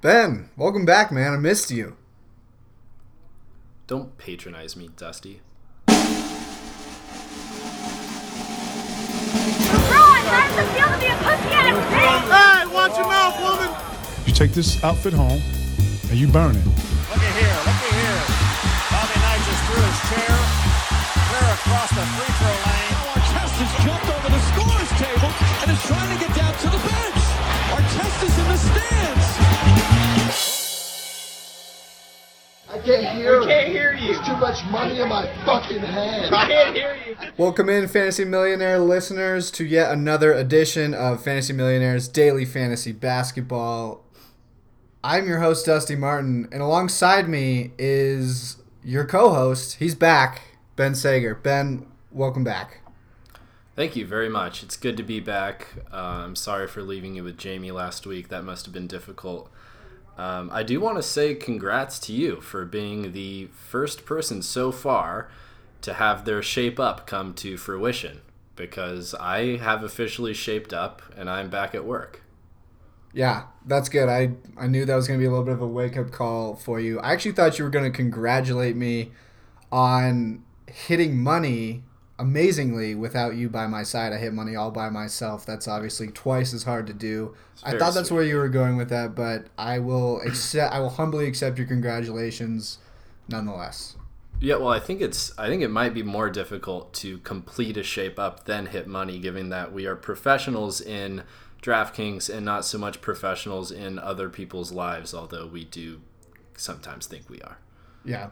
Ben, welcome back, man. I missed you. Don't patronize me, Dusty. Ron, that's the feel to be a pussy ass bitch! Hey, watch your mouth, woman! You take this outfit home and you burn it. Look at here, look at here. Bobby Knight just threw his chair clear across the free throw lane. Artest has jumped over the scorer's table and is trying to get down to the bench. Artest is in the stands. I can't hear. You. I can't hear you. There's too much money in my fucking hand. I can't hear you. Welcome in, Fantasy Millionaire listeners, to yet another edition of Fantasy Millionaire's Daily Fantasy Basketball. I'm your host, Dusty Martin, and alongside me is your co host. He's back, Ben Sager. Ben, welcome back. Thank you very much. It's good to be back. Uh, I'm sorry for leaving you with Jamie last week. That must have been difficult. Um, I do want to say congrats to you for being the first person so far to have their shape up come to fruition because I have officially shaped up and I'm back at work. Yeah, that's good. I, I knew that was going to be a little bit of a wake up call for you. I actually thought you were going to congratulate me on hitting money amazingly without you by my side. I hit money all by myself. That's obviously twice as hard to do. I thought that's sweet. where you were going with that, but I will accept. I will humbly accept your congratulations, nonetheless. Yeah, well, I think it's I think it might be more difficult to complete a shape up than hit money, given that we are professionals in DraftKings and not so much professionals in other people's lives. Although we do sometimes think we are. Yeah,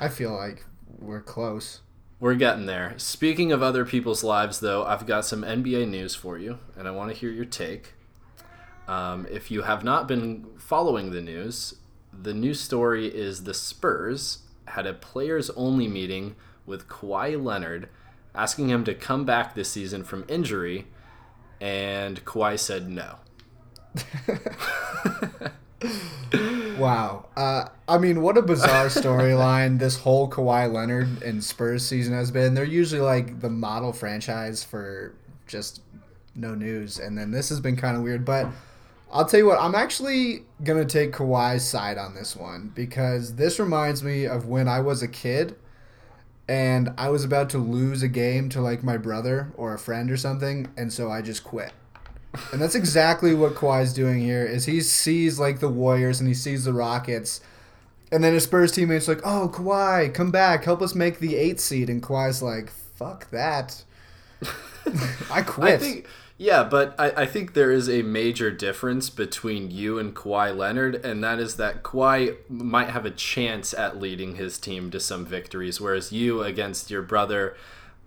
I feel like we're close. We're getting there. Speaking of other people's lives, though, I've got some NBA news for you, and I want to hear your take. Um, if you have not been following the news, the news story is the Spurs had a players only meeting with Kawhi Leonard, asking him to come back this season from injury, and Kawhi said no. Wow. Uh, I mean, what a bizarre storyline this whole Kawhi Leonard and Spurs season has been. They're usually like the model franchise for just no news, and then this has been kind of weird. But I'll tell you what, I'm actually gonna take Kawhi's side on this one because this reminds me of when I was a kid and I was about to lose a game to like my brother or a friend or something, and so I just quit. And that's exactly what Kawhi's doing here. Is he sees like the Warriors and he sees the Rockets, and then his Spurs teammates like, "Oh, Kawhi, come back, help us make the eight seed." And Kawhi's like, "Fuck that, I quit." I think, yeah, but I, I think there is a major difference between you and Kawhi Leonard, and that is that Kawhi might have a chance at leading his team to some victories, whereas you against your brother,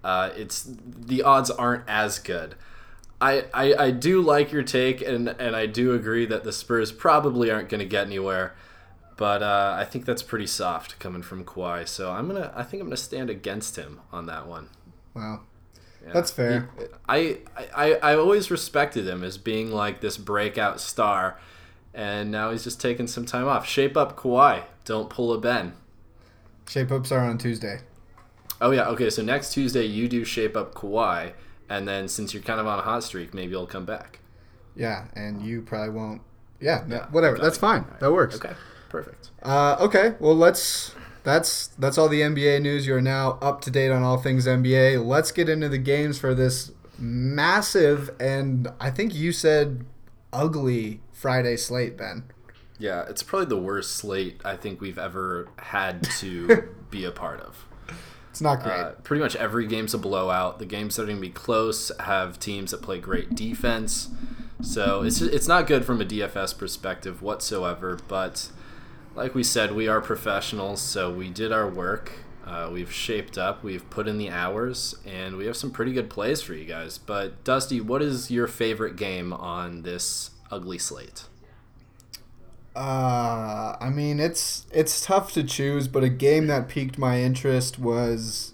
uh, it's the odds aren't as good. I, I, I do like your take, and, and I do agree that the Spurs probably aren't going to get anywhere. But uh, I think that's pretty soft coming from Kawhi, so I'm gonna. I think I'm gonna stand against him on that one. wow, Yeah. that's fair. I, I I always respected him as being like this breakout star, and now he's just taking some time off. Shape up Kawhi. Don't pull a Ben. Shape ups are on Tuesday. Oh yeah, okay. So next Tuesday you do shape up Kawhi, and then since you're kind of on a hot streak, maybe he'll come back. Yeah, and you probably won't. Yeah, no- whatever. That's it. fine. Alright. That works. Okay, perfect. Uh, okay, well let's. That's that's all the NBA news. You're now up to date on all things NBA. Let's get into the games for this massive and I think you said ugly Friday slate, Ben. Yeah, it's probably the worst slate I think we've ever had to be a part of. It's not great. Uh, pretty much every game's a blowout. The games that are going to be close have teams that play great defense. So it's it's not good from a DFS perspective whatsoever. But like we said, we are professionals, so we did our work. Uh, we've shaped up, we've put in the hours, and we have some pretty good plays for you guys. But Dusty, what is your favorite game on this ugly slate? Uh, I mean, it's it's tough to choose, but a game that piqued my interest was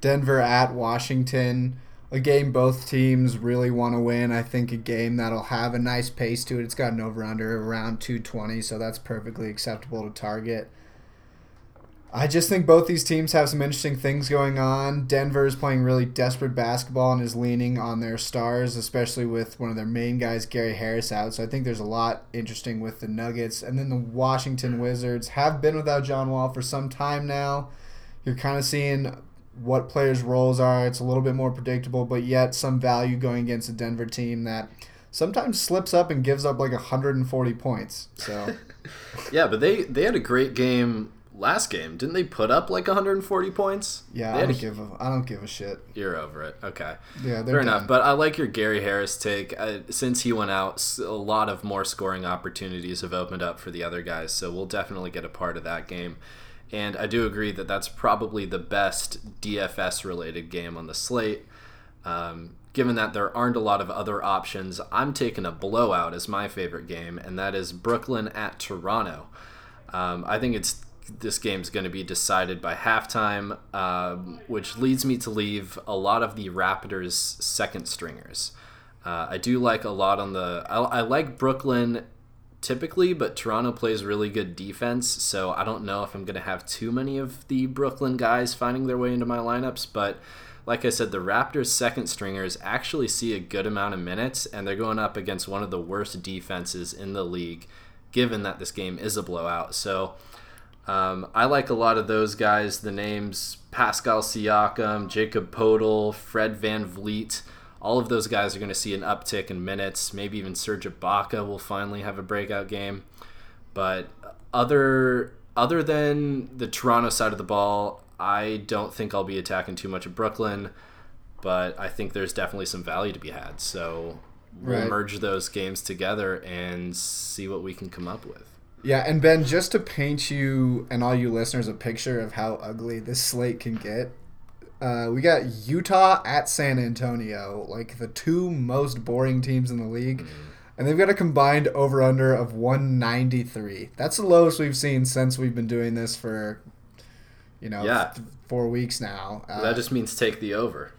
Denver at Washington. A game both teams really want to win. I think a game that'll have a nice pace to it. It's got an over under around 220, so that's perfectly acceptable to target. I just think both these teams have some interesting things going on. Denver is playing really desperate basketball and is leaning on their stars, especially with one of their main guys, Gary Harris, out. So I think there's a lot interesting with the Nuggets. And then the Washington Wizards have been without John Wall for some time now. You're kind of seeing what players' roles are. It's a little bit more predictable, but yet some value going against a Denver team that sometimes slips up and gives up like 140 points. So Yeah, but they they had a great game last game. Didn't they put up like 140 points? yeah, I don't a- give a I don't give a shit. You're over it. Okay. Yeah, they're Fair enough. But I like your Gary Harris take. Uh, since he went out, a lot of more scoring opportunities have opened up for the other guys. So we'll definitely get a part of that game. And I do agree that that's probably the best DFS related game on the slate. Um, given that there aren't a lot of other options, I'm taking a blowout as my favorite game, and that is Brooklyn at Toronto. Um, I think it's this game's going to be decided by halftime, um, which leads me to leave a lot of the Raptors' second stringers. Uh, I do like a lot on the. I, I like Brooklyn typically, but Toronto plays really good defense, so I don't know if I'm going to have too many of the Brooklyn guys finding their way into my lineups. But like I said, the Raptors' second stringers actually see a good amount of minutes, and they're going up against one of the worst defenses in the league, given that this game is a blowout. So. Um, I like a lot of those guys. The names Pascal Siakam, Jakob Poeltl, Fred VanVleet. All of those guys are going to see an uptick in minutes. Maybe even Serge Ibaka will finally have a breakout game. But other other than the Toronto side of the ball, I don't think I'll be attacking too much of Brooklyn. But I think there's definitely some value to be had. So we'll Right. merge those games together and see what we can come up with. Yeah, and Ben, just to paint you and all you listeners a picture of how ugly this slate can get, uh, we got Utah at San Antonio, like the two most boring teams in the league. And they've got a combined over under of 193. That's the lowest we've seen since we've been doing this for, you know, Yeah. th- four weeks now. Uh, That just means take the over.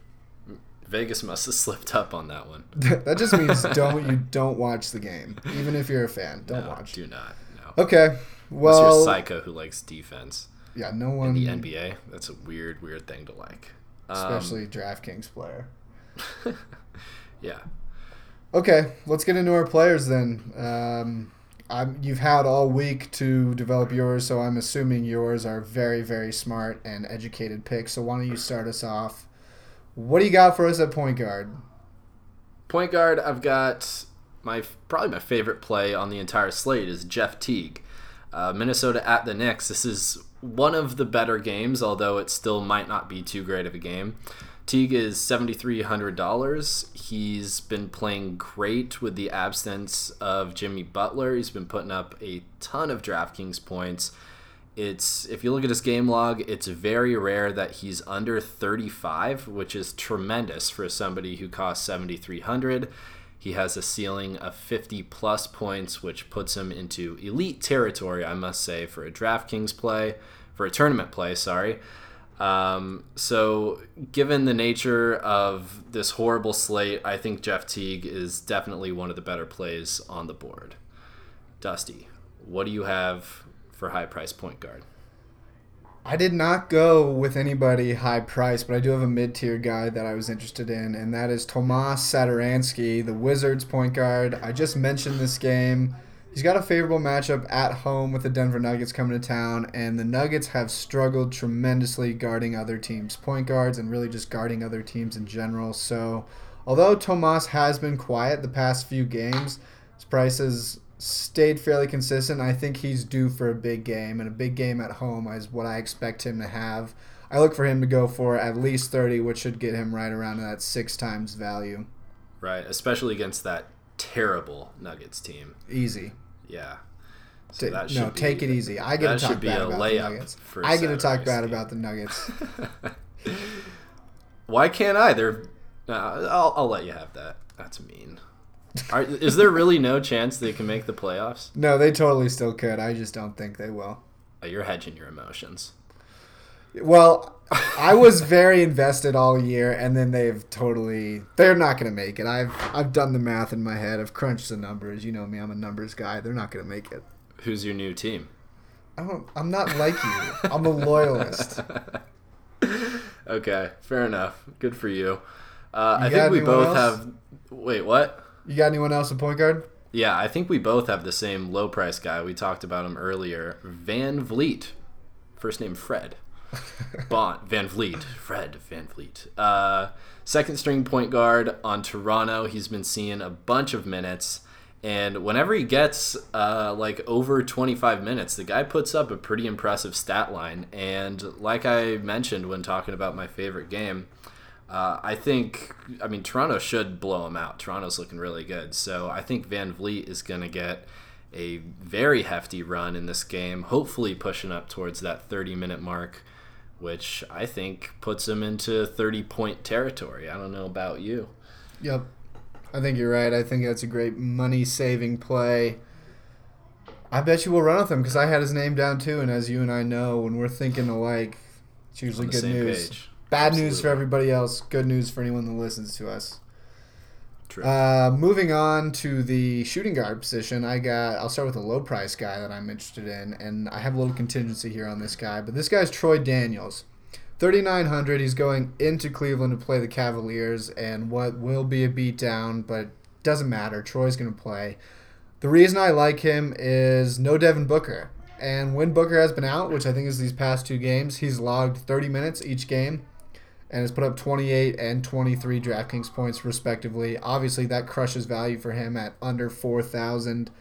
Vegas must have slipped up on that one. that just means don't you don't watch the game, even if you're a fan. Don't No, watch. do not. Okay, Unless you're a well, psycho who likes defense yeah, no one in the NBA. That's a weird, weird thing to like. Um, especially DraftKings player. yeah. Okay, let's get into our players then. Um, I'm, you've had all week to develop yours, so I'm assuming yours are very, very smart and educated picks. So why don't you start us off? What do you got for us at point guard? Point guard, I've got my probably my favorite play on the entire slate is Jeff Teague. Uh, Minnesota at the Knicks. This is one of the better games, although it still might not be too great of a game. Teague is seventy three hundred dollars. He's been playing great with the absence of Jimmy Butler. He's been putting up a ton of DraftKings points. It's if you look at his game log, it's very rare that he's under 35, which is tremendous for somebody who costs 7300. He has a ceiling of 50 plus points, which puts him into elite territory, I must say, for a DraftKings play, for a tournament play, sorry. Um, so, given the nature of this horrible slate, I think Jeff Teague is definitely one of the better plays on the board. Dusty, what do you have for high price point guard? I did not go with anybody high price, but I do have a mid tier guy that I was interested in, and that is Tomas Satoransky, the Wizards point guard. I just mentioned this game. He's got a favorable matchup at home with the Denver Nuggets coming to town, and the Nuggets have struggled tremendously guarding other teams' point guards and really just guarding other teams in general. So, although Tomas has been quiet the past few games, his price has stayed fairly consistent. I think he's due for a big game, and a big game at home is what I expect him to have. I look for him to go for at least 30, which should get him right around that six times value. Right, especially against that terrible Nuggets team. Easy. Yeah. So Ta- that should no, be- take it easy. I get that to talk should be bad a about the Nuggets. I get to talk bad about the Nuggets. Why can't I? They're. Uh, I'll, I'll let you have that. That's mean. Are, is there really no chance they can make the playoffs? no, they totally still could. I just don't think they will. Oh, you're hedging your emotions. Well, I was very invested all year, and then they've totally. They're not going to make it. I've I've done the math in my head. I've crunched the numbers. You know me. I'm a numbers guy. They're not going to make it. Who's your new team? I don't, I'm not like you. I'm a loyalist. Okay, fair enough. Good for you. Uh, I think we both have. Wait, what? You got anyone else at point guard? Yeah, I think we both have the same low price guy. We talked about him earlier. VanVleet. First name Fred. Bont VanVleet. Fred VanVleet. Uh, second string point guard on Toronto. He's been seeing a bunch of minutes. And whenever he gets uh, like over 25 minutes, the guy puts up a pretty impressive stat line. And like I mentioned when talking about my favorite game, uh, I think, I mean, Toronto should blow him out. Toronto's looking really good. So I think VanVleet is going to get a very hefty run in this game, hopefully pushing up towards that 30 minute mark, which I think puts him into 30 point territory. I don't know about you. Yep. I think you're right. I think that's a great money saving play. I bet you we'll run with him because I had his name down too. And as you and I know, when we're thinking alike, it's usually good news. page. Bad news for everybody else. Good news for anyone that listens to us. True. Uh, moving on to the shooting guard position, I got. I'll start with a low price guy that I'm interested in, and I have a little contingency here on this guy. But this guy's Troy Daniels, 3,900. He's going into Cleveland to play the Cavaliers, and what will be a beatdown, but doesn't matter. Troy's going to play. The reason I like him is no Devin Booker. And when Booker has been out, which I think is these past two games, he's logged 30 minutes each game and has put up 28 and 23 DraftKings points respectively. Obviously, that crushes value for him at under 4,000.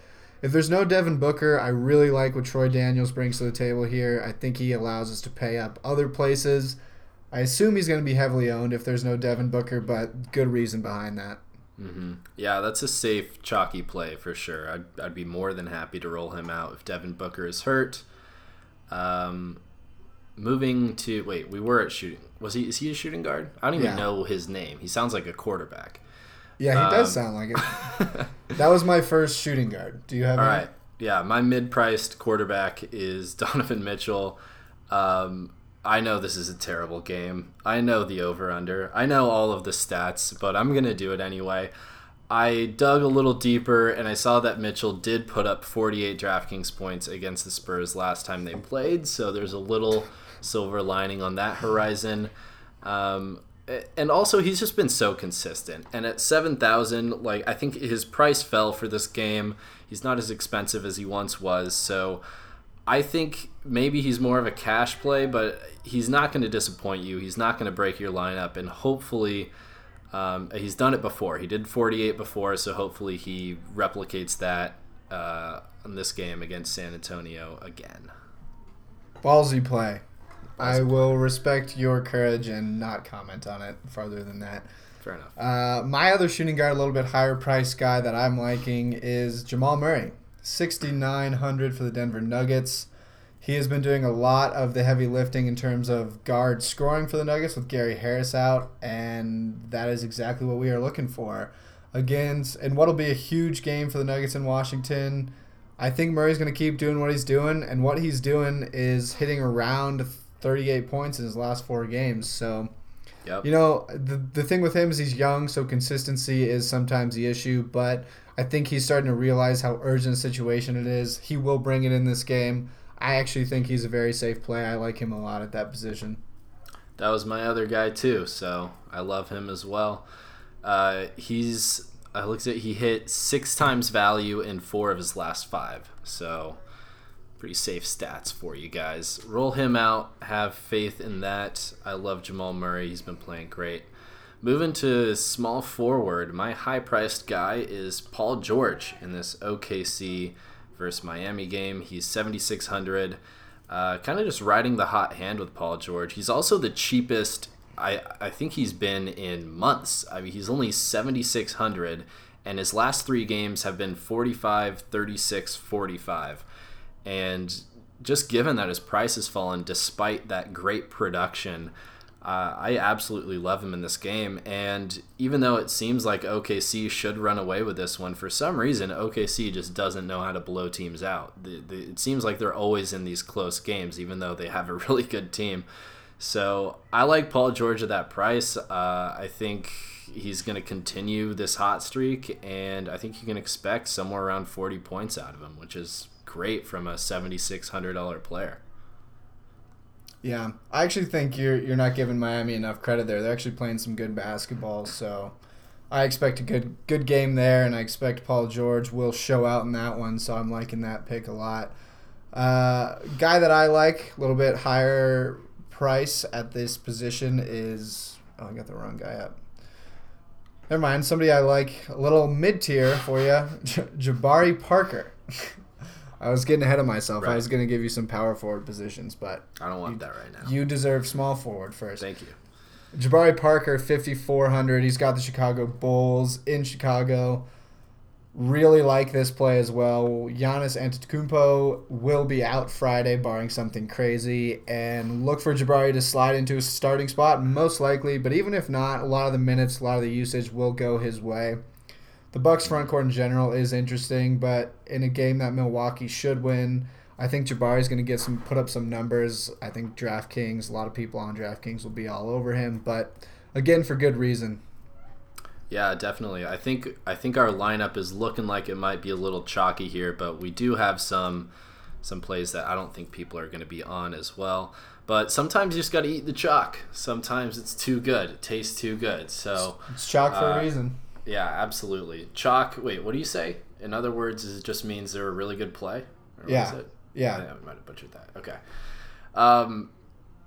If there's no Devin Booker, I really like what Troy Daniels brings to the table here. I think he allows us to pay up other places. I assume he's going to be heavily owned if there's no Devin Booker, but good reason behind that. Mm-hmm. Yeah, that's a safe, chalky play for sure. I'd, I'd be more than happy to roll him out if Devin Booker is hurt. Um, moving to wait, we were at shooting. Was he? Is he a shooting guard? I don't even Yeah. know his name. He sounds like a quarterback. Yeah, he does Um, sound like it. that was my first shooting guard. Do you have All any? right. Yeah, my mid-priced quarterback is Donovan Mitchell. Um, I know this is a terrible game. I know the over/under. I know all of the stats, but I'm gonna do it anyway. I dug a little deeper and I saw that Mitchell did put up 48 DraftKings points against the Spurs last time they played, so there's a little silver lining on that horizon. Um, and also he's just been so consistent. And at 7,000, like I think his price fell for this game. He's not as expensive as he once was, so I think maybe he's more of a cash play, but he's not going to disappoint you. He's not going to break your lineup, and hopefully, um, he's done it before. He did 48 before, so hopefully he replicates that uh, in this game against San Antonio again. Ballsy play. I will respect your courage and not comment on it farther than that. Fair enough. Uh, my other shooting guard, a little bit higher price guy that I'm liking is Jamal Murray, 6,900 for the Denver Nuggets. He has been doing a lot of the heavy lifting in terms of guard scoring for the Nuggets with Gary Harris out, and that is exactly what we are looking for. Against and what'll be a huge game for the Nuggets in Washington. I think Murray's going to keep doing what he's doing, and what he's doing is hitting around 38 points in his last four games. So. Yep. You know, the, the thing with him is he's young, so consistency is sometimes the issue, but I think he's starting to realize how urgent a situation it is. He will bring it in this game. I actually think he's a very safe play. I like him a lot at that position. That was my other guy too, so I love him as well. Uh, he's I looked at he hit six times value in four of his last five, so pretty safe stats for you guys. Roll him out. Have faith in that. I love Jamal Murray. He's been playing great. Moving to small forward, my high priced guy is Paul George in this OKC versus Miami game. He's 7,600. Uh, kind of just riding the hot hand with Paul George. He's also the cheapest I, I think he's been in months. I mean, he's only 7,600, and his last three games have been 45, 36, 45. And just given that his price has fallen despite that great production, uh, I absolutely love him in this game. And even though it seems like OKC should run away with this one, for some reason, OKC just doesn't know how to blow teams out. The, the, it seems like they're always in these close games, even though they have a really good team. So I like Paul George at that price. Uh, I think he's going to continue this hot streak, and I think you can expect somewhere around 40 points out of him, which is great from a seventy six hundred dollar player. Yeah, I actually think you're you're not giving Miami enough credit there. They're actually playing some good basketball, so I expect a good good game there, and I expect Paul George will show out in that one. So I'm liking that pick a lot. Uh, guy that I like a little bit higher price at this position is oh I got the wrong guy up. Never mind. Somebody I like a little mid tier for you, Jabari Parker. I was getting ahead of myself. I was going to give you some power forward positions, but I don't want that right now. you deserve small forward first. Thank you. Jabari Parker, 5,400. He's got the Chicago Bulls in Chicago. Really like this play as well. Giannis Antetokounmpo will be out Friday, barring something crazy, and look for Jabari to slide into a starting spot, most likely. But even if not, a lot of the minutes, a lot of the usage will go his way. The Bucks front court in general is interesting, but in a game that Milwaukee should win, I think Jabari's going to get some put up some numbers. I think DraftKings, a lot of people on DraftKings will be all over him, but again for good reason. Yeah, definitely. I think I think our lineup is looking like it might be a little chalky here, but we do have some some plays that I don't think people are going to be on as well. But sometimes you just got to eat the chalk. Sometimes it's too good. It tastes too good. So It's chalk for Uh, a reason. Yeah, absolutely. Chalk. Wait, what do you say? In other words, is it just means they're a really good play? Or Yeah. is it? Yeah. I might have butchered that. Okay. Um,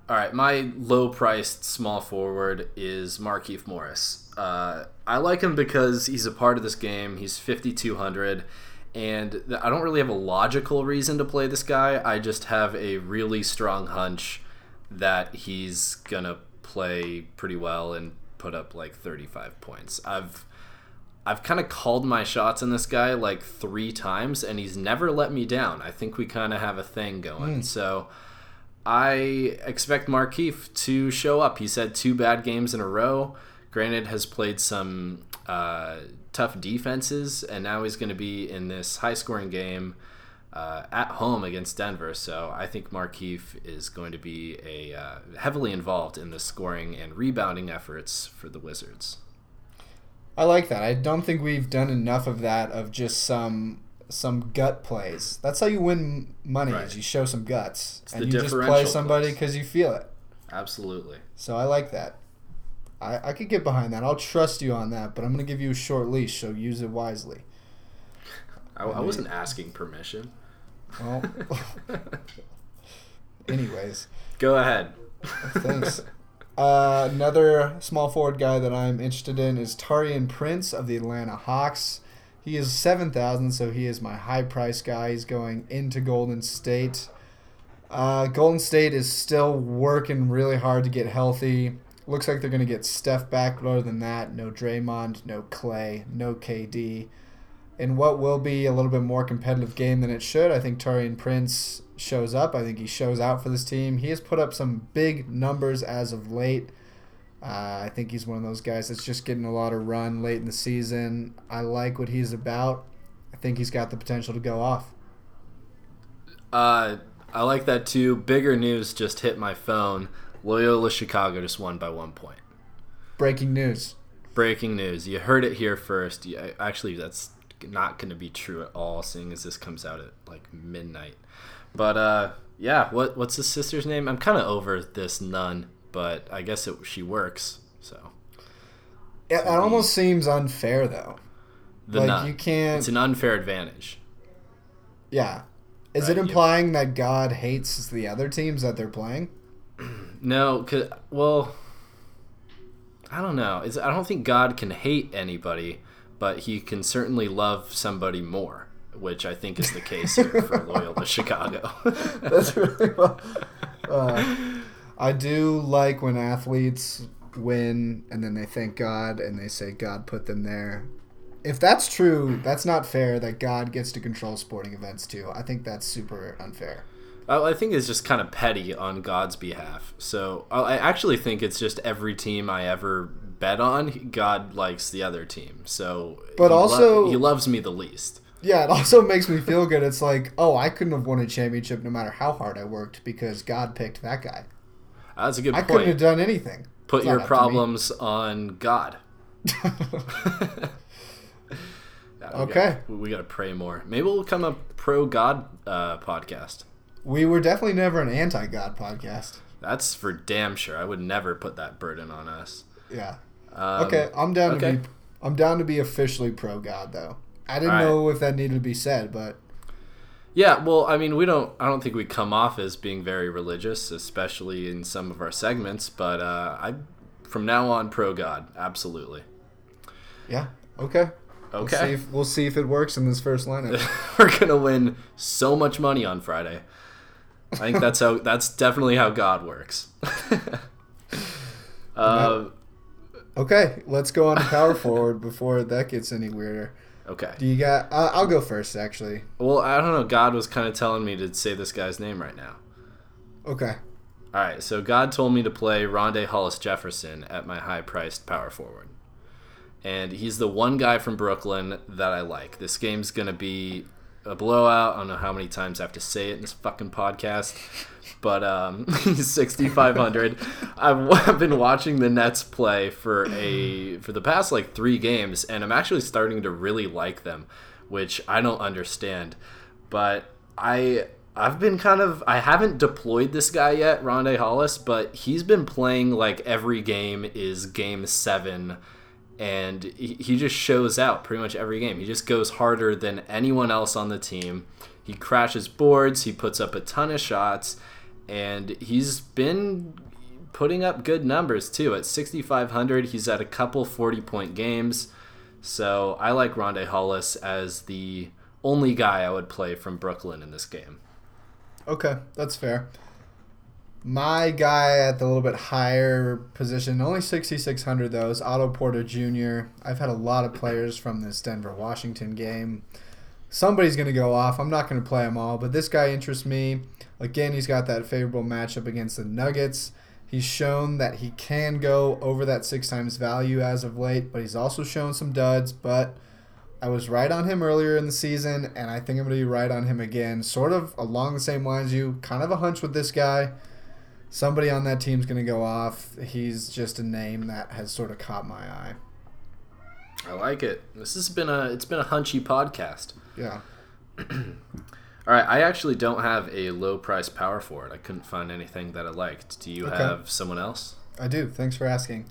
all right, my low-priced small forward is Markieff Morris. Uh, I like him because he's a part of this game. He's 5200 and I don't really have a logical reason to play this guy. I just have a really strong hunch that he's going to play pretty well and put up like 35 points. I've I've kind of called my shots on this guy like three times, and he's never let me down. I think we kind of have a thing going. So I expect Markieff to show up. He's had two bad games in a row. Granted, has played some uh, tough defenses, and now he's going to be in this high-scoring game uh, at home against Denver. So I think Markieff is going to be a uh, heavily involved in the scoring and rebounding efforts for the Wizards. I like that. I don't think we've done enough of that of just some some gut plays. That's how you win money Right. is you show some guts and you just play somebody because you feel it. Absolutely. So I like that. I, I could get behind that. I'll trust you on that, but I'm going to give you a short leash, so use it wisely. I, I wasn't asking permission. Well, anyways, Go ahead. thanks. Uh, another small forward guy that I'm interested in is Taurean Prince of the Atlanta Hawks. He is 7,000, so he is my high price guy. He's going into Golden State. Uh, Golden State is still working really hard to get healthy. Looks like they're going to get Steph back, but other than that, no Draymond, no Clay, no KD. In what will be a little bit more competitive game than it should, I think Taurean Prince shows up. I think he shows out for this team. He has put up some big numbers as of late. Uh, I think he's one of those guys that's just getting a lot of run late in the season. I like what he's about. I think he's got the potential to go off. Uh, I like that too. Bigger news just hit my phone. Loyola Chicago just won by one point. Breaking news. Breaking news. You heard it here first. Yeah, actually, that's not going to be true at all, seeing as this comes out at like midnight. But uh, yeah, what what's his sister's name? I'm kind of over this nun, but I guess it she works. So It, it almost seems unfair, though. the Like, nun. you can't- It's an unfair advantage. Yeah. Is Right, it implying that God hates the other teams that they're playing? No, cause, well, I don't know. It's, I don't think God can hate anybody, but he can certainly love somebody more, which I think is the case here for Loyola Chicago. That's really well. Uh, I do like when athletes win and then they thank God and they say God put them there. If that's true, that's not fair that God gets to control sporting events too. I think that's super unfair. I I think it's just kind of petty on God's behalf. So I actually think it's just every team I ever bet on, God likes the other team. So, But he lo- also- he loves me the least. Yeah, it also makes me feel good. It's like, oh, I couldn't have won a championship no matter how hard I worked because God picked that guy. That's a good I couldn't have done anything. Put It's your not up to me. problems on God. Yeah, we Okay. gotta- we got to pray more. Maybe we'll come a pro God uh, podcast. We were definitely never an anti-God podcast. That's for damn sure. I would never put that burden on us. Yeah. Um, Okay, I'm down okay. to be. I'm down to be officially pro God though. I didn't right. know if that needed to be said, but Yeah, well, I mean, we don't. I don't think we come off as being very religious, especially in some of our segments. But uh, I, from now on, pro God, absolutely. yeah. Okay. We'll see Okay, if, we'll see if it works in this first lineup. we're gonna win so much money on Friday. I think that's how. That's definitely how God works. uh, okay, let's go on to power forward before that gets any weirder. okay. Do you got? Uh, I'll go first actually. Well, I don't know. God was kind of telling me to say this guy's name right now. Okay. All right, so God told me to play Rondae Hollis Jefferson at my high priced power forward. And he's the one guy from Brooklyn that I like. This game's going to be a blowout. I don't know how many times I have to say it in this fucking podcast. But um, he's 6,500. I've, I've been watching the Nets play for a for the past like three games, and I'm actually starting to really like them, which I don't understand. But I I've been kind of I haven't deployed this guy yet, Rondae Hollis, but he's been playing like every game is game seven, and he, just shows out pretty much every game. He just goes harder than anyone else on the team. He crashes boards, he puts up a ton of shots, and he's been putting up good numbers too. At 6,500, he's at a couple 40 point games. So I like Rondae Hollis as the only guy I would play from Brooklyn in this game. Okay, that's fair. My guy at the little bit higher position, only 6,600 though, is Otto Porter Jr. I've had a lot of players from this Denver Washington game. Somebody's going to go off. I'm not going to play them all, but this guy interests me. Again, he's got that favorable matchup against the Nuggets. He's shown that he can go over that six times value as of late, but he's also shown some duds. But I was right on him earlier in the season, and I think I'm going to be right on him again. Sort of along the same lines you. Kind of a hunch with this guy. Somebody on that team's going to go off. He's just a name that has sort of caught my eye. I like it. This has been a it's been a hunchy podcast. Yeah. All right, I actually don't have a low price power forward. I couldn't find anything that I liked. Do you Okay. have someone else? I do. Thanks for asking.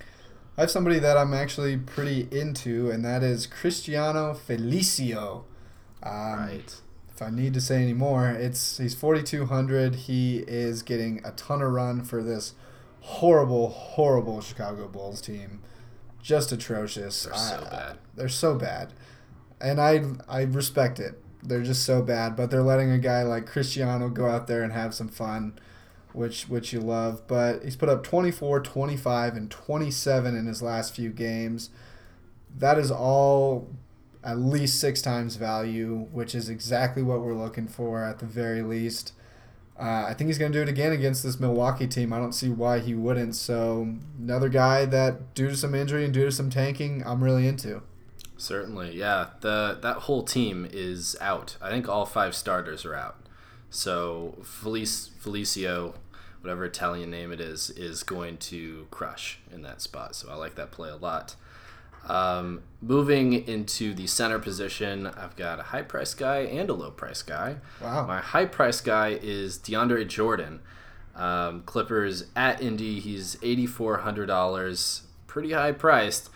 I have somebody that I'm actually pretty into, and that is Cristiano Felicio. Um, right. If I need to say any more, it's he's 4,200. He is getting a ton of run for this horrible, horrible Chicago Bulls team. Just atrocious. They're so I- bad. They're so bad, and I I respect it. They're just so bad, but they're letting a guy like Cristiano go out there and have some fun, which which you love. But he's put up 24, 25, and 27 in his last few games. That is all at least six times value, which is exactly what we're looking for at the very least. Uh, I think he's going to do it again against this Milwaukee team. I don't see why he wouldn't. So another guy that, due to some injury and due to some tanking, I'm really into. Certainly, yeah. The that whole team is out. I think all five starters are out. So Felice, Felicio, whatever Italian name it is, is going to crush in that spot. So I like that play a lot. Um, moving into the center position, I've got a high price guy and a low price guy. Wow. My high price guy is DeAndre Jordan. Um, Clippers at Indy, he's eighty four hundred dollars, pretty high priced,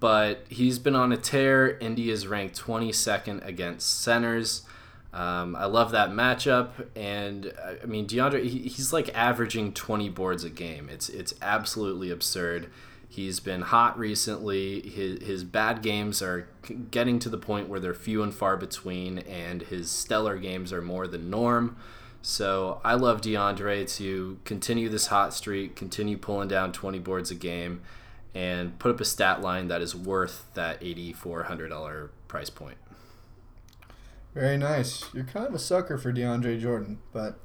but he's been on a tear. Indy is ranked twenty second against centers. Um, I love that matchup, and I mean DeAndre, he, he's like averaging twenty boards a game. It's it's absolutely absurd. He's been hot recently. His, his bad games are getting to the point where they're few and far between, and his stellar games are more the norm. So I love DeAndre to continue this hot streak, continue pulling down 20 boards a game, and put up a stat line that is worth that $8,400 price point. Very nice. You're kind of a sucker for DeAndre Jordan, but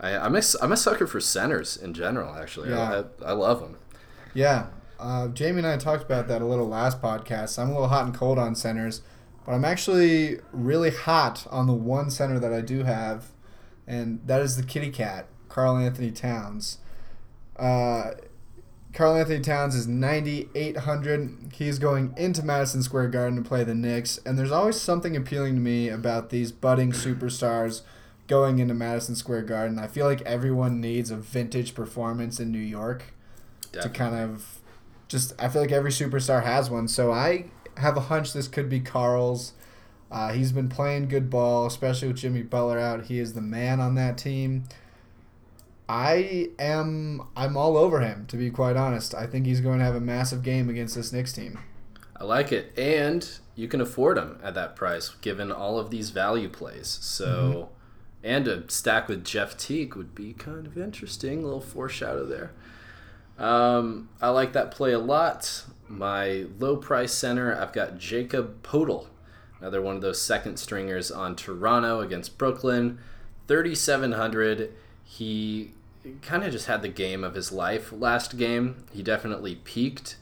I, I'm, a, I'm a sucker for centers in general, actually. Yeah. I, I love them. yeah. Uh, Jamie and I talked about that a little last podcast. I'm a little hot and cold on centers, but I'm actually really hot on the one center that I do have, and that is the kitty cat, Karl Anthony Towns. Uh, Karl Anthony Towns is 9,800. He's going into Madison Square Garden to play the Knicks. And there's always something appealing to me about these budding superstars going into Madison Square Garden. I feel like everyone needs a vintage performance in New York to kind of just. I feel like every superstar has one. So I have a hunch this could be Karl's. Uh, he's been playing good ball, especially with Jimmy Butler out. He is the man on that team. I am I'm all over him to be quite honest. I think he's going to have a massive game against this Knicks team. I like it, and you can afford him at that price, given all of these value plays. So, and a stack with Jeff Teague would be kind of interesting. A little foreshadow there. Um, I like that play a lot. My low price center, I've got Jakob Poeltl, another one of those second stringers on Toronto against Brooklyn, thirty seven hundred. He kind of just had the game of his life last game. He definitely peaked.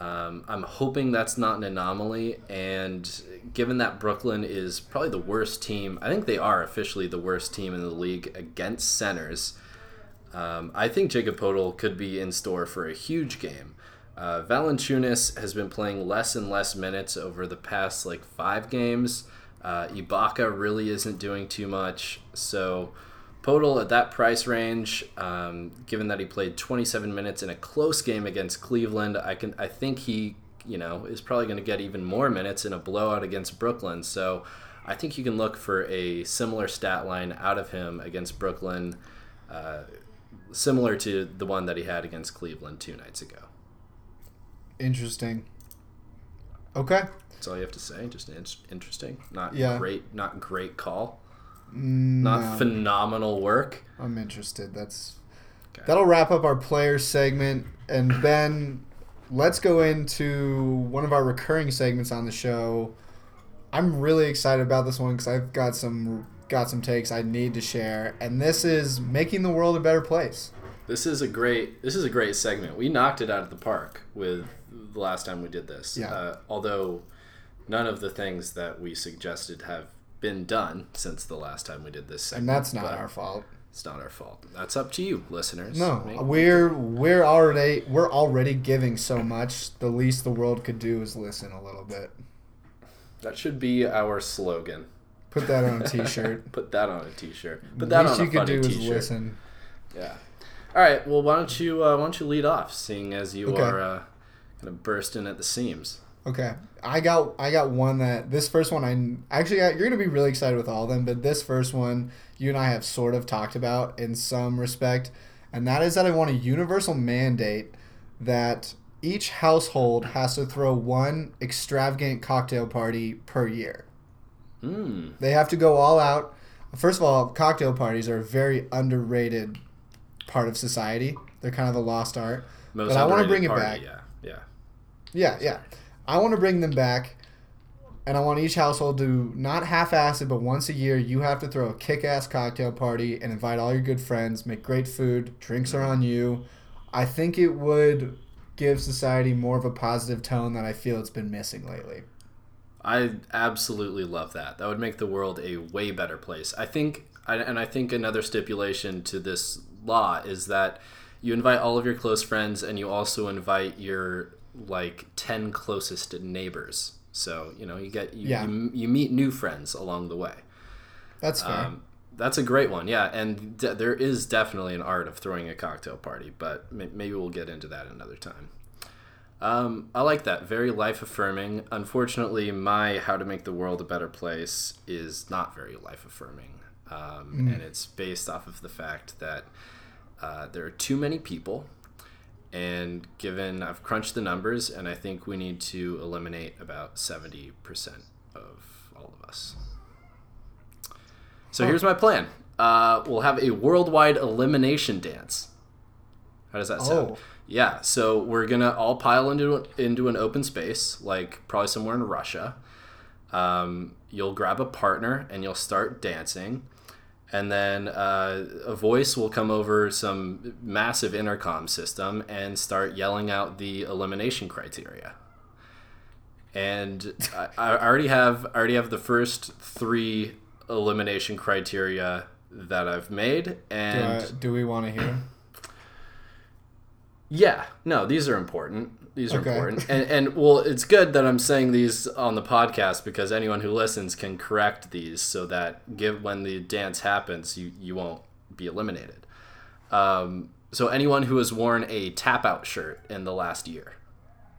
Um, I'm hoping that's not an anomaly. And given that Brooklyn is probably the worst team, I think they are officially the worst team in the league against centers. Um, I think Jakob Poeltl could be in store for a huge game. Uh, Valanciunas has been playing less and less minutes over the past like five games. Uh, Ibaka really isn't doing too much. So Poeltl at that price range, um, given that he played 27 minutes in a close game against Cleveland, I can I think he you know is probably going to get even more minutes in a blowout against Brooklyn. So I think you can look for a similar stat line out of him against Brooklyn, uh, similar to the one that he had against Cleveland two nights ago. Interesting. Okay. That's all you have to say. Just in- interesting. Not Yeah. great. Not great call. Mm, no, Not phenomenal work. I'm interested. That's Okay. that'll wrap up our players segment. And Ben, let's go into one of our recurring segments on the show. I'm really excited about this one because I've got some got some takes I need to share, and this is making the world a better place. This is a great. This is a great segment. We knocked it out of the park with the last time we did this. Yeah. Uh, although none of the things that we suggested have been done since the last time we did this segment. And that's not but our fault. It's not our fault. That's up to you, listeners. No, Make- we're we're already we're already giving so much. The least the world could do is listen a little bit. that should be our slogan. Put that on a T-shirt. Put that on a T-shirt. Put that least on you a could funny do is T-shirt. listen. Yeah. All right. Well, why don't you uh, why don't you lead off, seeing as you Okay. are uh, kind of bursting at the seams. Okay, I got I got one that this first one I actually I, you're gonna be really excited with all of them, but this first one you and I have sort of talked about in some respect, and that is that I want a universal mandate that each household has to throw one extravagant cocktail party per year. Hmm. They have to go all out. First of all, cocktail parties are a very underrated part of society. They're kind of a lost art. Most but I want to bring it party, back. Yeah. Yeah. Yeah, yeah. I want to bring them back, and I want each household to not half-ass it, but once a year you have to throw a kick-ass cocktail party and invite all your good friends, make great food, drinks are on you. I think it would give society more of a positive tone that I feel it's been missing lately. I absolutely love that. That would make the world a way better place. I think, and I think another stipulation to this law is that you invite all of your close friends and you also invite your like 10 closest neighbors. So, you know, you get, you, Yeah. you, you meet new friends along the way. That's fair. Um, that's a great one, yeah. And there is definitely an art of throwing a cocktail party, but may- maybe we'll get into that another time. Um, I like that. Very life affirming. Unfortunately, my How to Make the World a Better Place is not very life affirming. Um, And it's based off of the fact that uh, there are too many people. And given I've crunched the numbers, and I think we need to eliminate about 70% of all of us. So here's my plan. Uh, we'll have a worldwide elimination dance. How does that sound? Oh. Yeah. So we're gonna all pile into into an open space, like probably somewhere in Russia. Um, you'll grab a partner and you'll start dancing, and then uh, a voice will come over some massive intercom system and start yelling out the elimination criteria. And I, I already have I already have the first three elimination criteria that I've made, do, and I, do we want to hear? Yeah, no, these are important. These are Okay. important, and and well, it's good that I'm saying these on the podcast because anyone who listens can correct these, so that give when the dance happens, you you won't be eliminated. Um, so anyone who has worn a tap out shirt in the last year,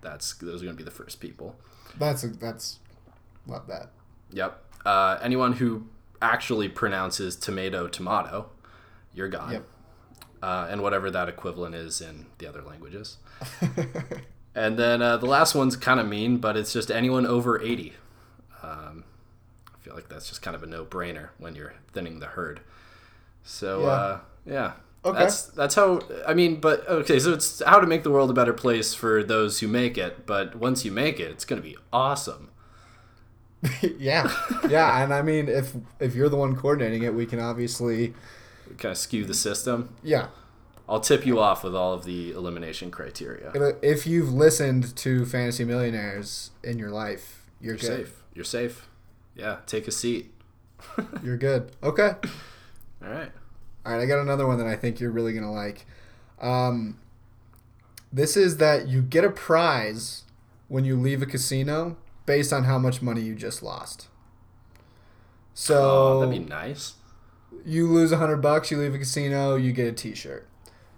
that's those are going to be the first people. That's a, that's love that. Yep. Uh, anyone who actually pronounces tomato tomato, you're gone. Yep. Uh, and whatever that equivalent is in the other languages. and then uh, the last one's kind of mean, but it's just anyone over 80. Um, I feel like that's just kind of a no-brainer when you're thinning the herd. So Yeah. uh, yeah. Okay. That's that's how I mean, but okay, so it's how to make the world a better place for those who make it, but once you make it, it's going to be awesome. yeah, yeah, and I mean, if if you're the one coordinating it, we can obviously, kind of skew the system. yeah. I'll tip you off with all of the elimination criteria. If you've listened to Fantasy Millionaires in your life, you're, good. safe. You're safe. Yeah, take a seat. You're good. Okay. All right. All right, I got another one that I think you're really gonna like. Um, this is that you get a prize when you leave a casino based on how much money you just lost. So Oh, that'd be nice. You lose a hundred bucks, you leave a casino, you get a T-shirt.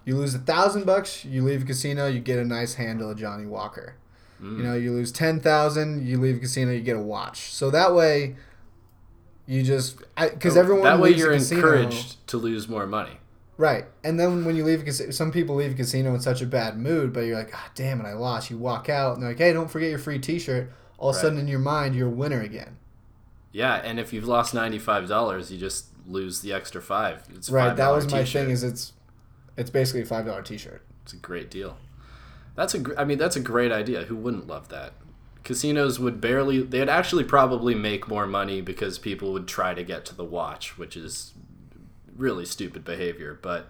You lose a thousand bucks, you leave a casino, you get a nice handle of Johnnie Walker. Mm. You know, you lose ten thousand, you leave a casino, you get a watch. So that way, you just because oh, everyone that way you're casino- encouraged to lose more money. Right. And then when you leave a casino, some people leave a casino in such a bad mood, but you're like, God damn it, I lost. You walk out and they're like, hey, don't forget your free t shirt. All of a sudden in your mind, you're a winner again. Yeah, and if you've lost ninety five dollars, you just lose the extra five. It's Right. That $5 was my t-shirt. thing is it's it's basically a five dollar t shirt. It's a great deal. That's a. gr- I mean, that's a great idea. Who wouldn't love that? Casinos would barely. They'd actually probably make more money because people would try to get to the watch, which is really stupid behavior. But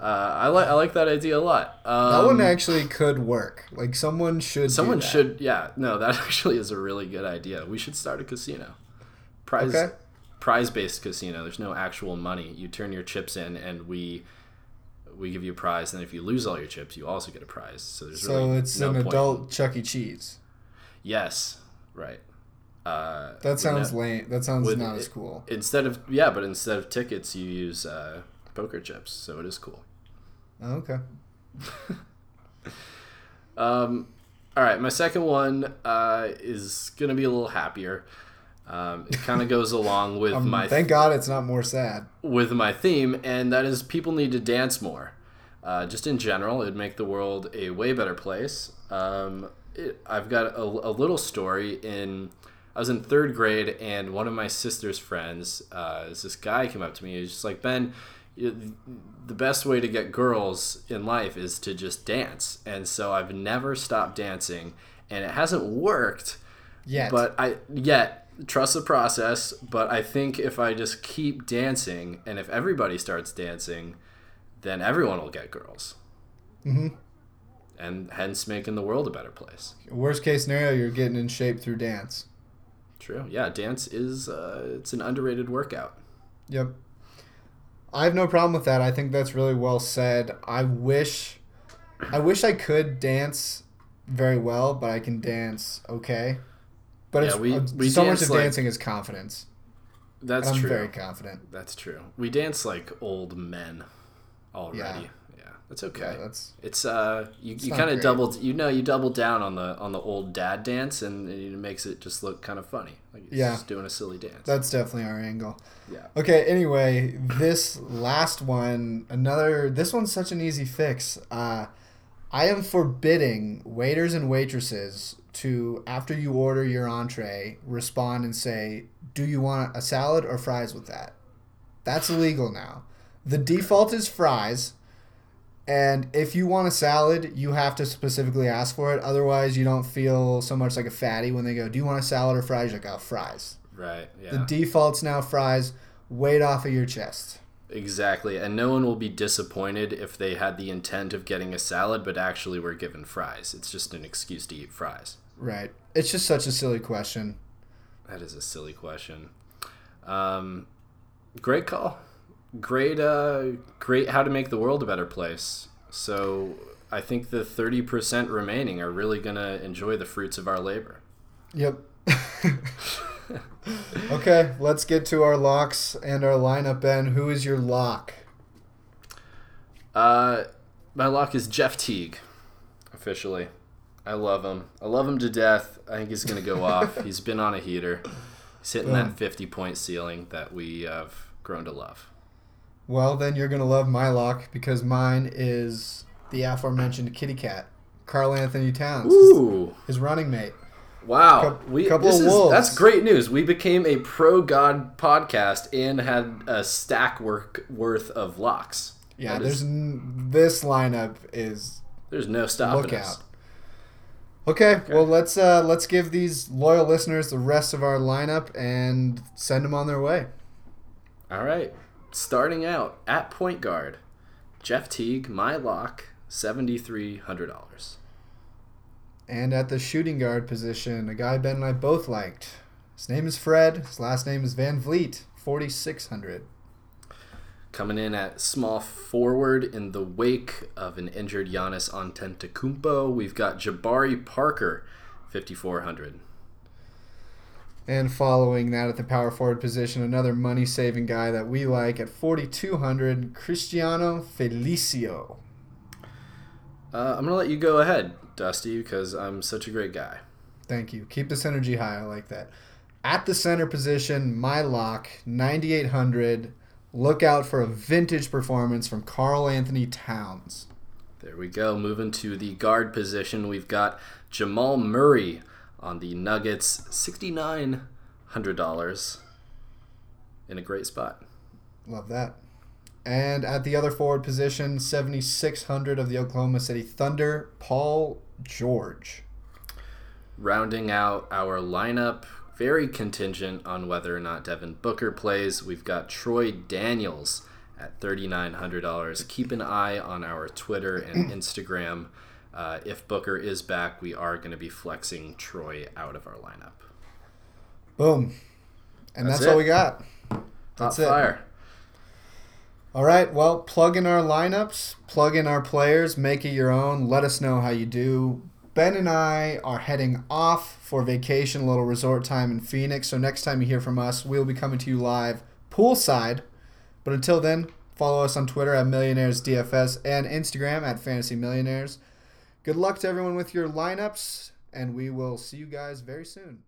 uh, I like. I like that idea a lot. Um, That one actually could work. Like someone should Someone should. Yeah. No, that actually is a really good idea. We should start a casino. Prize. Okay. Prize based casino. There's no actual money. You turn your chips in, and we. We give you a prize, and if you lose all your chips, you also get a prize. So there's So really it's no an point adult Chuck E. Cheese. Yes, right. Uh, That sounds no- lame. That sounds with- not as cool. Instead of yeah, but instead of tickets, you use uh, poker chips, so it is cool. Okay. Um, all right, my second one uh, is gonna be a little happier. Um, it kind of goes along with Um, my thank God it's not more sad. with my theme, and that is people need to dance more. Uh, just in general, it'd make the world a way better place. Um, it, I've got a, a little story. In I was in third grade, and one of my sister's friends, uh, this guy came up to me. He was just like, Ben, the best way to get girls in life is to just dance. And so I've never stopped dancing, and it hasn't worked. Yet. But I yet trust the process. But I think if I just keep dancing, and if everybody starts dancing, then everyone will get girls. Mm-hmm. And hence making the world a better place. Worst case scenario, you're getting in shape through dance. True. Yeah, dance is uh, it's an underrated workout. Yep. I have no problem with that. I think that's really well said. I wish I wish I could dance very well, but I can dance okay. But Yeah, it's we- uh, we so much of like- dancing is confidence. That's And I'm true. very confident. That's true. We dance like old men already. Yeah. Yeah, that's okay. Yeah, that's It's uh, you, you kind of doubled. You know, you double down on the on the old dad dance, and it makes it just look kind of funny. Like Yeah. just doing a silly dance. that's definitely our angle. yeah. Okay, anyway, this last one, another this one's such an easy fix. Uh I am forbidding waiters and waitresses to after you order your entree respond and say, "Do you want a salad or fries with that?" That's illegal now. The default is fries. And if you want a salad, you have to specifically ask for it. Otherwise, you don't feel so much like a fatty when they go, "Do you want a salad or fries?" You're like, "Oh, fries." Right. Yeah. The default's now fries. Weight off of your chest. exactly. And no one will be disappointed if they had the intent of getting a salad, but actually were given fries. It's just an excuse to eat fries. Right. It's just such a silly question. That is a silly question. Um, great call. Great, uh, great. How to make the world a better place. So, I think the 30% remaining are really going to enjoy the fruits of our labor. Yep. okay, let's get to our locks and our lineup. Ben, who is your lock? Uh, my lock is Jeff Teague, officially. I love him. I love him to death. I think he's going to go off. He's been on a heater. He's hitting Boom. that 50 point ceiling that we have grown to love. Well, then you're gonna love my lock because mine is the aforementioned Kitty Cat, Karl Anthony Towns, Ooh. his running mate. Wow, Coup- we couple this of is wolves. that's great news. We became a pro god podcast and had a stack work worth of locks. Yeah, That there's is- n- this lineup is there's no stopping look us. out. Okay, well let's uh, let's give these loyal listeners the rest of our lineup and send them on their way. All right, starting out at point guard, Jeff Teague, my lock, seventy three hundred dollars. And at the shooting guard position, a guy Ben and I both liked. His name is Fred. His last name is VanVleet. Forty six hundred. Coming in at small forward in the wake of an injured Giannis Antetokounmpo, we've got Jabari Parker, fifty four hundred. And following that at the power forward position, another money saving guy that we like at 4,200, Cristiano Felicio. Uh, I'm gonna let you go ahead, Dusty, because I'm such a great guy. Thank you. Keep this energy high. I like that. At the center position, my lock, 9,800. Look out for a vintage performance from Karl Anthony Towns. There we go. Moving to the guard position, we've got Jamal Murray on the Nuggets, sixty-nine hundred dollars, in a great spot. Love that. And at the other forward position, 7,600 of the Oklahoma City Thunder, Paul George. Rounding out our lineup, very contingent on whether or not Devin Booker plays. We've got Troy Daniels at thirty-nine hundred dollars. Keep an eye on our Twitter and Instagram. Uh, if Booker is back, we are going to be flexing Troy out of our lineup. Boom. And That's that's, all we got. Hot That's it. fire. All right. Well, plug in our lineups, plug in our players, make it your own. Let us know how you do. Ben and I are heading off for vacation, a little resort time in Phoenix. So next time you hear from us, we'll be coming to you live poolside. But until then, follow us on Twitter at Millionaires DFS and Instagram at Fantasy Millionaires. Good luck to everyone with your lineups, and we will see you guys very soon.